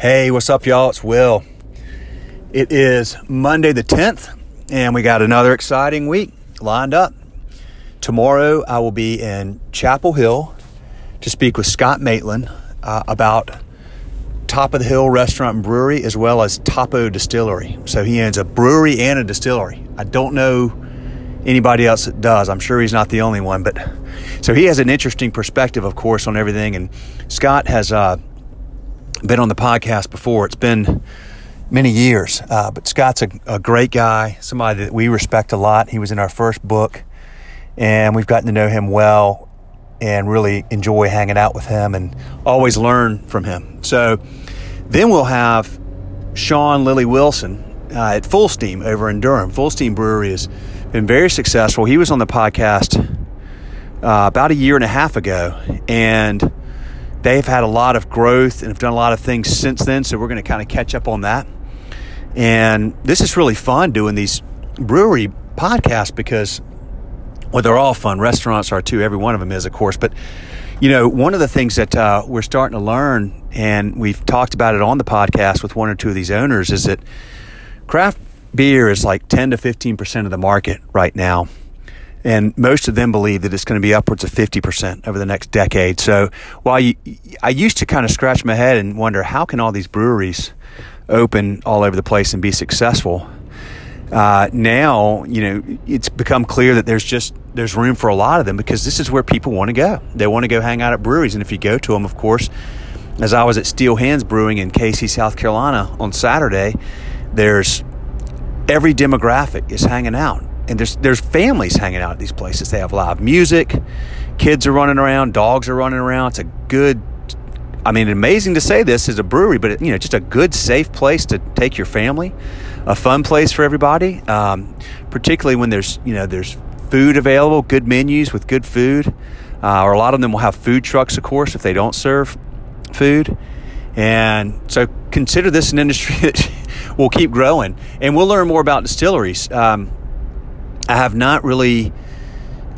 Hey, what's up, y'all? It's Will. It is Monday the 10th, and we got another exciting week lined up. Tomorrow, I will be in Chapel Hill to speak with Scott Maitland uh, about Top of the Hill Restaurant and Brewery as well as Topo Distillery. So he owns a brewery and a distillery. I don't know anybody else that does. I'm sure he's not the only one, but so he has an interesting perspective, of course, on everything. And Scott has uh, been on the podcast before. It's been many years, uh, but Scott's a, a, great guy, somebody that we respect a lot. He was in our first book, and we've gotten to know him well and really enjoy hanging out with him and always learn from him. So then we'll have Sean Lilly Wilson uh, at Fullsteam over in Durham. Fullsteam Brewery has been very successful. He was on the podcast uh, about a year and a half ago, and they've had a lot of growth and have done a lot of things since then. So we're going to kind of catch up on that. And this is really fun doing these brewery podcasts because, well, they're all fun. Restaurants are too. Every one of them is, of course. But, you know, one of the things that uh, we're starting to learn, and we've talked about it on the podcast with one or two of these owners, is that craft beer is like 10 to 15% of the market right now. And most of them believe that it's going to be upwards of 50% over the next decade. So while you, I used to kind of scratch my head and wonder how can all these breweries open all over the place and be successful, uh, now you know it's become clear that there's just there's room for a lot of them because this is where people want to go. They want to go hang out at breweries, and if you go to them, of course, as I was at Steel Hands Brewing in Cayce, South Carolina on Saturday, there's every demographic is hanging out and there's there's families hanging out at these places. They have live music, kids are running around, dogs are running around. It's a good I mean, amazing to say this is a brewery, but it, you know, just a good, safe place to take your family, a fun place for everybody. Um, particularly when there's you know there's food available, good menus with good food, uh, or a lot of them will have food trucks, of course, if they don't serve food. And so consider this an industry that will keep growing, and we'll learn more about distilleries. Um, I have not really,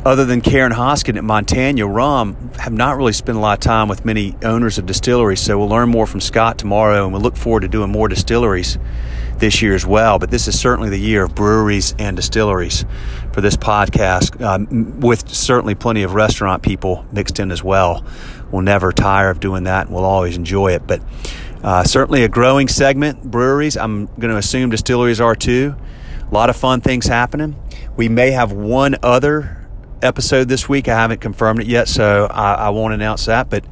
other than Karen Hoskin at Montanya Rum, have not really spent a lot of time with many owners of distilleries. So we'll learn more from Scott tomorrow, and we'll look forward to doing more distilleries this year as well. But this is certainly the year of breweries and distilleries for this podcast, um, with certainly plenty of restaurant people mixed in as well. We'll never tire of doing that, and we'll always enjoy it. But uh, certainly a growing segment, breweries. I'm going to assume distilleries are too. A lot of fun things happening. We may have one other episode this week. I haven't confirmed it yet, so I, I won't announce that. But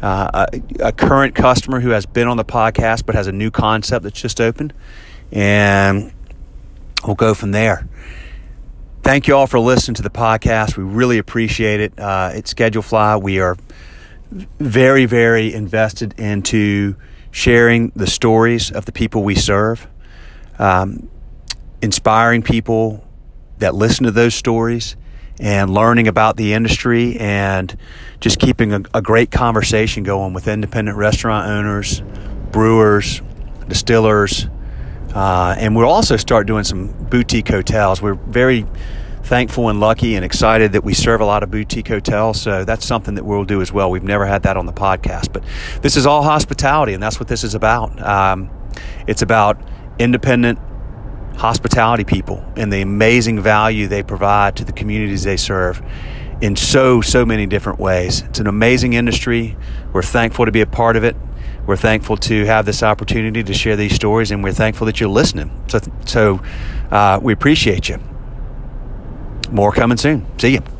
uh, a, a, current customer who has been on the podcast but has a new concept that's just opened, and we'll go from there. Thank you all for listening to the podcast. We really appreciate it. Uh, at Schedule Fly, we are very, very invested into sharing the stories of the people we serve. Um, inspiring people that listen to those stories and learning about the industry and just keeping a, a, great conversation going with independent restaurant owners, brewers, distillers, uh, and we'll also start doing some boutique hotels. We're very thankful and lucky and excited that we serve a lot of boutique hotels. So that's something that we'll do as well. We've never had that on the podcast, but this is all hospitality, and that's what this is about. Um, it's about independent hospitality people and the amazing value they provide to the communities they serve in so, so many different ways. It's an amazing industry. We're thankful to be a part of it. We're thankful to have this opportunity to share these stories, and we're thankful that you're listening. So, so uh, we appreciate you. More coming soon. See you.